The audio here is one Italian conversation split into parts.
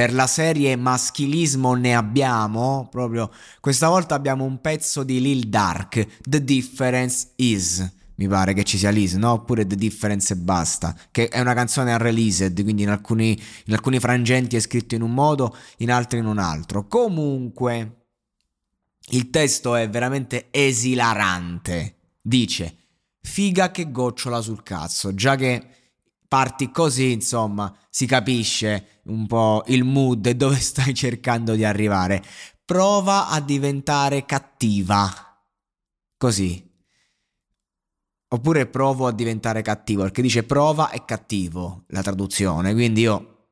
Per la serie maschilismo ne abbiamo, proprio questa volta abbiamo un pezzo di Lil Dark, The Difference Is mi pare che ci sia Lise, no? Oppure The Difference e basta, che è una canzone unreleased, quindi in alcuni, in alcuni frangenti è scritto in un modo, in altri in un altro. Comunque, il testo è veramente esilarante. Dice, figa che gocciola sul cazzo, già che parti così, insomma, si capisce un po' il mood e dove stai cercando di arrivare. Prova a diventare cattiva. Così, Oppure provo a diventare cattivo, perché dice prova è cattivo la traduzione, quindi io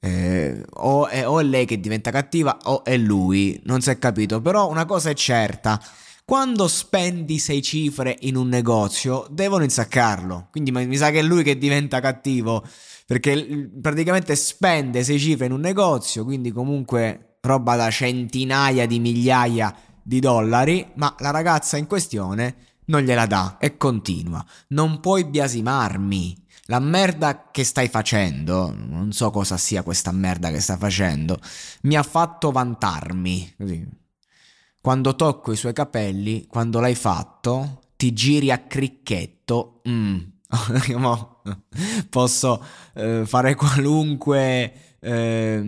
eh, o, è, o, è, lei che diventa cattiva o è lui, non si è capito, però una cosa è certa, quando spendi sei cifre in un negozio devono insaccarlo, quindi mi sa che è lui che diventa cattivo, perché praticamente spende sei cifre in un negozio, quindi comunque roba da centinaia di migliaia di dollari, ma la ragazza in questione non gliela dà e continua. Non puoi biasimarmi. La merda che stai facendo, non so cosa sia questa merda che sta facendo, mi ha fatto vantarmi. Così. Quando tocco i suoi capelli, quando l'hai fatto, ti giri a cricchetto. Mm. Posso eh, fare qualunque eh,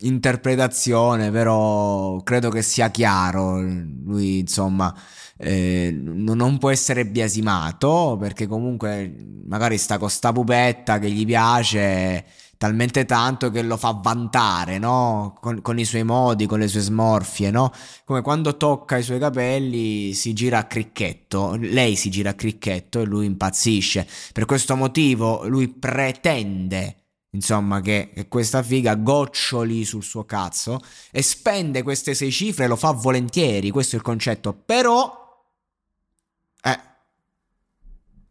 interpretazione, però credo che sia chiaro. Lui, insomma, eh, non può essere biasimato perché comunque magari sta con sta pupetta che gli piace talmente tanto che lo fa vantare, no? Con, con, i suoi modi, con le sue smorfie, no? Come quando tocca i suoi capelli si gira a cricchetto, lei si gira a cricchetto e lui impazzisce. Per questo motivo lui pretende insomma, che, che, questa figa goccioli sul suo cazzo e spende queste sei cifre, lo fa volentieri, questo è il concetto, però eh,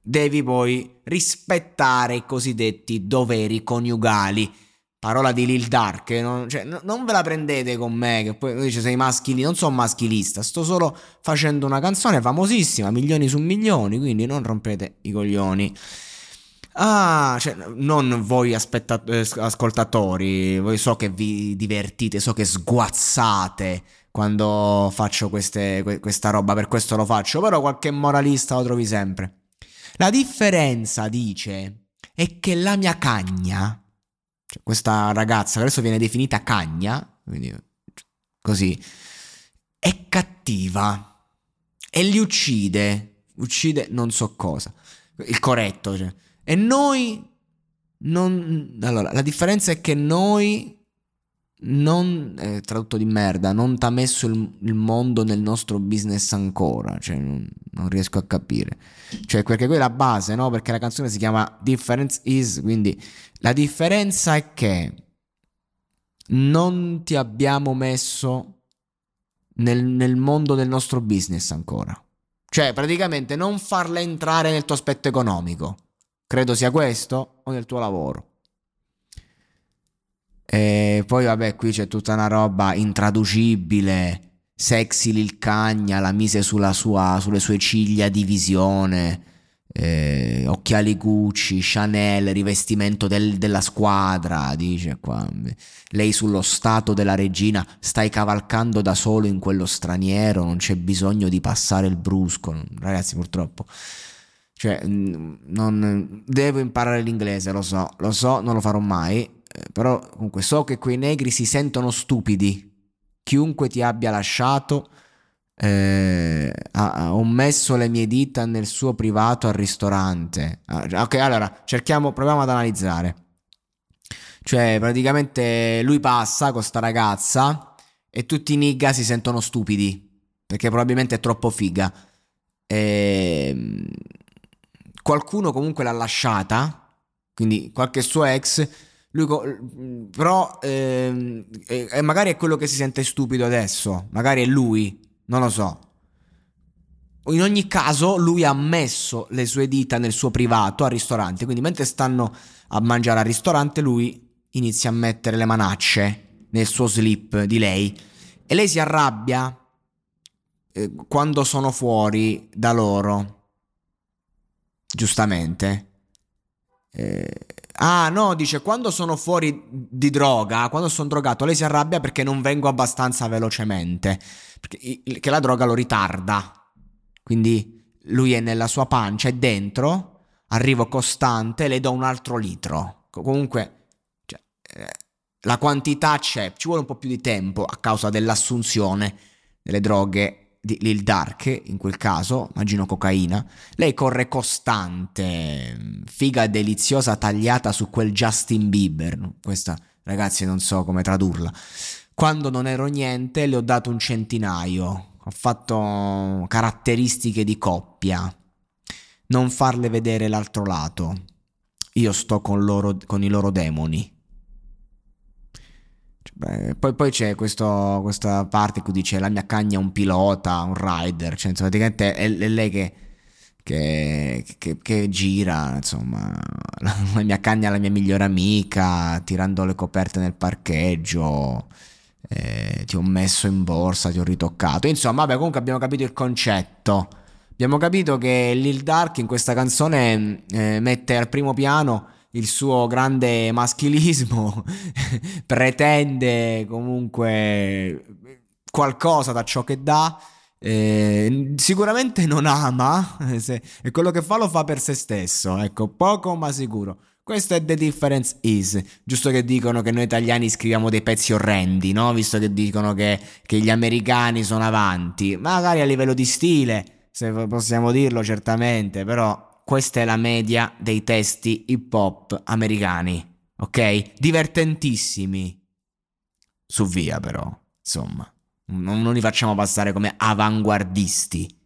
devi poi rispettare i cosiddetti doveri coniugali. Parola di Lil Dark, non, cioè, non ve la prendete con me, che poi dice sei maschili, non sono maschilista, sto solo facendo una canzone famosissima, milioni su milioni, quindi non rompete i coglioni. Ah, cioè, non voi aspetta- eh, ascoltatori, voi so che vi divertite, so che sguazzate quando faccio queste, questa roba, per questo lo faccio, però qualche moralista lo trovi sempre. La differenza, dice, è che la mia cagna, cioè questa ragazza che adesso viene definita cagna, quindi così, è cattiva e li uccide, uccide non so cosa, il corretto, cioè. E noi non... Allora, la differenza è che noi non eh, tradotto di merda, non ti ha messo il, il, mondo nel nostro business ancora, cioè non, non, riesco a capire. Cioè, perché quella è la base, no? Perché la canzone si chiama Difference is, quindi la differenza è che non ti abbiamo messo nel, nel mondo del nostro business ancora. Cioè, praticamente non farla entrare nel tuo aspetto economico. Credo sia questo o nel tuo lavoro. E poi vabbè, qui c'è tutta una roba intraducibile. Sexy Lil Cagna la mise sua, sulle sue ciglia di visione. Eh, occhiali Gucci, Chanel, rivestimento del, della squadra, dice qua. Lei sullo stato della regina, stai cavalcando da solo in quello straniero, non c'è bisogno di passare il brusco. Ragazzi, purtroppo. Cioè, non, devo imparare l'inglese, lo so, lo so, non lo farò mai però comunque so che quei negri si sentono stupidi. Chiunque ti abbia lasciato, eh, ha, ho messo le mie dita nel suo privato al ristorante. Ah, ok, allora cerchiamo, proviamo ad analizzare. Cioè, praticamente lui passa con sta ragazza e tutti i nigga si sentono stupidi perché probabilmente è troppo figa. E... Ehm, qualcuno comunque l'ha lasciata, quindi qualche suo ex lui, però, ehm, eh, magari è quello che si sente stupido adesso. Magari è lui, non lo so. in ogni caso, lui ha messo le sue dita nel suo privato al ristorante. Quindi, mentre stanno a mangiare al ristorante, lui inizia a mettere le manacce nel suo slip di lei. E lei si arrabbia eh, quando sono fuori da loro. Giustamente. Eh, ah, no, dice quando sono fuori di droga, quando sono drogato, lei si arrabbia perché non vengo abbastanza velocemente. Perché che la droga lo ritarda. Quindi lui è nella sua pancia, è dentro, arrivo costante, le do un altro litro. Comunque, cioè, eh, la quantità c'è, ci vuole un po' più di tempo a causa dell'assunzione delle droghe Lil Dark, in quel caso, immagino cocaina. Lei corre costante, figa deliziosa tagliata su quel Justin Bieber. Questa, ragazzi, non so come tradurla. Quando non ero niente, le ho dato un centinaio ho fatto caratteristiche di coppia, non farle vedere l'altro lato. Io sto con, loro, con i loro demoni. Poi, poi, c'è questo, questa parte cui dice la mia cagna è un pilota, un rider, cioè insomma, praticamente è, è lei che, che, che, che, gira, insomma, la, la mia cagna è la mia migliore amica, tirando le coperte nel parcheggio, eh, ti ho messo in borsa, ti ho ritoccato. Insomma, vabbè, comunque abbiamo capito il concetto. Abbiamo capito che Lil Dark in questa canzone eh, mette al primo piano il suo grande maschilismo, pretende comunque qualcosa da ciò che dà. Eh, sicuramente non ama se, e quello che fa lo fa per se stesso, ecco, poco ma sicuro. Questo è The Difference Is. Giusto che dicono che noi italiani scriviamo dei pezzi orrendi, no? Visto che dicono che, che gli americani sono avanti. Magari a livello di stile, se possiamo dirlo certamente, però questa è la media dei testi hip hop americani. Ok? Divertentissimi. Su via però, insomma. Non, non li facciamo passare come avanguardisti.